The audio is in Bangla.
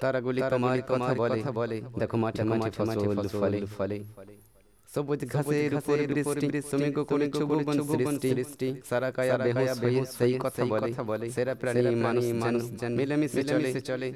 তারাগুলি তোমার কথা বলে। বলে। দেখো মাঠে মাঠে ফসল ফলে। ফলে। সবুজ ঘাসের উপর বৃষ্টি শ্রমিক কোন সুগন সৃষ্টি। সারা কায়া বেহুশ হয়ে সেই কথা বলে। সেরা প্রাণী মানুষ মানুষ মিলেমিশে চলে। চলে।